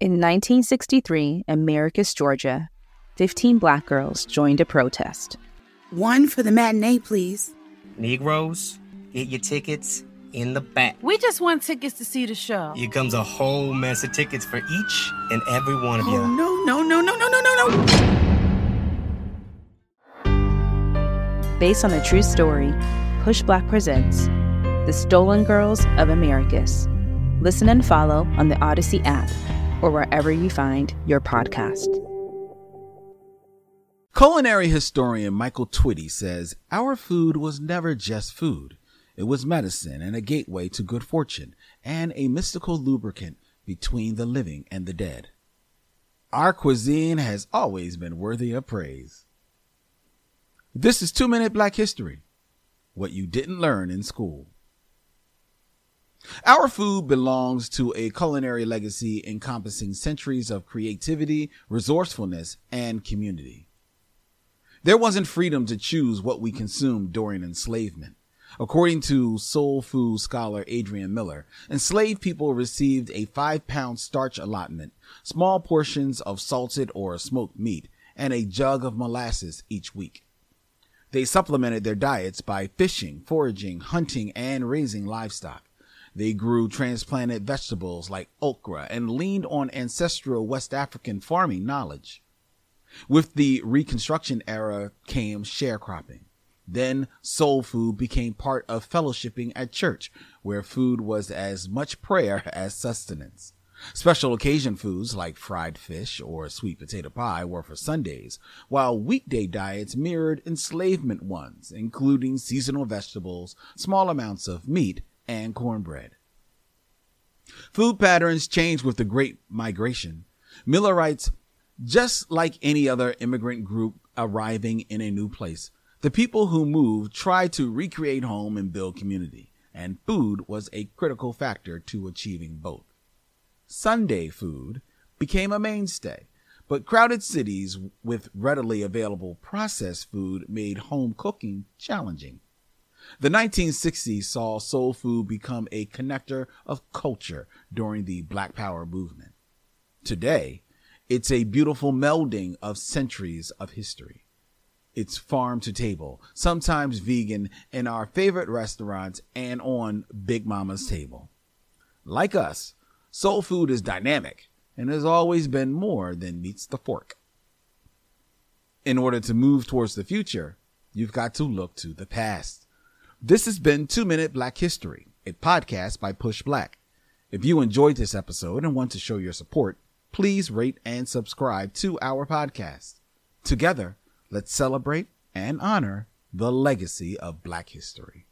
In 1963, in Americus, Georgia, 15 black girls joined a protest. One for the matinee, please. Negroes, get your tickets in the back. We just want tickets to see the show. Here comes a whole mess of tickets for each and every one of Oh, you. no, no, no, no, no, no, no, no. Based on a true story, Push Black presents The Stolen Girls of Americus. Listen and follow on the Audacy app or wherever you find your podcast. Culinary historian Michael Twitty says our food was never just food. It was medicine and a gateway to good fortune and a mystical lubricant between the living and the dead. Our cuisine has always been worthy of praise. This is Two Minute Black History. What you didn't learn in school. Our food belongs to a culinary legacy encompassing centuries of creativity, resourcefulness, and community. There wasn't freedom to choose what we consumed during enslavement. According to soul food scholar Adrian Miller, enslaved people received a five pound starch allotment, small portions of salted or smoked meat, and a jug of molasses each week. They supplemented their diets by fishing, foraging, hunting, and raising livestock. They grew transplanted vegetables like okra and leaned on ancestral West African farming knowledge. With the Reconstruction era came sharecropping. Then soul food became part of fellowshipping at church, where food was as much prayer as sustenance. Special occasion foods like fried fish or sweet potato pie were for Sundays, while weekday diets mirrored enslavement ones, including seasonal vegetables, small amounts of meat, and cornbread. Food patterns changed with the Great Migration. Miller writes, just like any other immigrant group arriving in a new place, the people who moved tried to recreate home and build community, and food was a critical factor to achieving both. Sunday food became a mainstay, but crowded cities with readily available processed food made home cooking challenging. The 1960s saw soul food become a connector of culture during the Black Power movement. Today, it's a beautiful melding of centuries of history. It's farm to table, sometimes vegan, in our favorite restaurants and on Big Mama's table. Like us, soul food is dynamic and has always been more than meets the fork. In order to move towards the future, you've got to look to the past. This has been Two Minute Black History, a podcast by Push Black. If you enjoyed this episode and want to show your support, please rate and subscribe to our podcast. Together, let's celebrate and honor the legacy of Black history.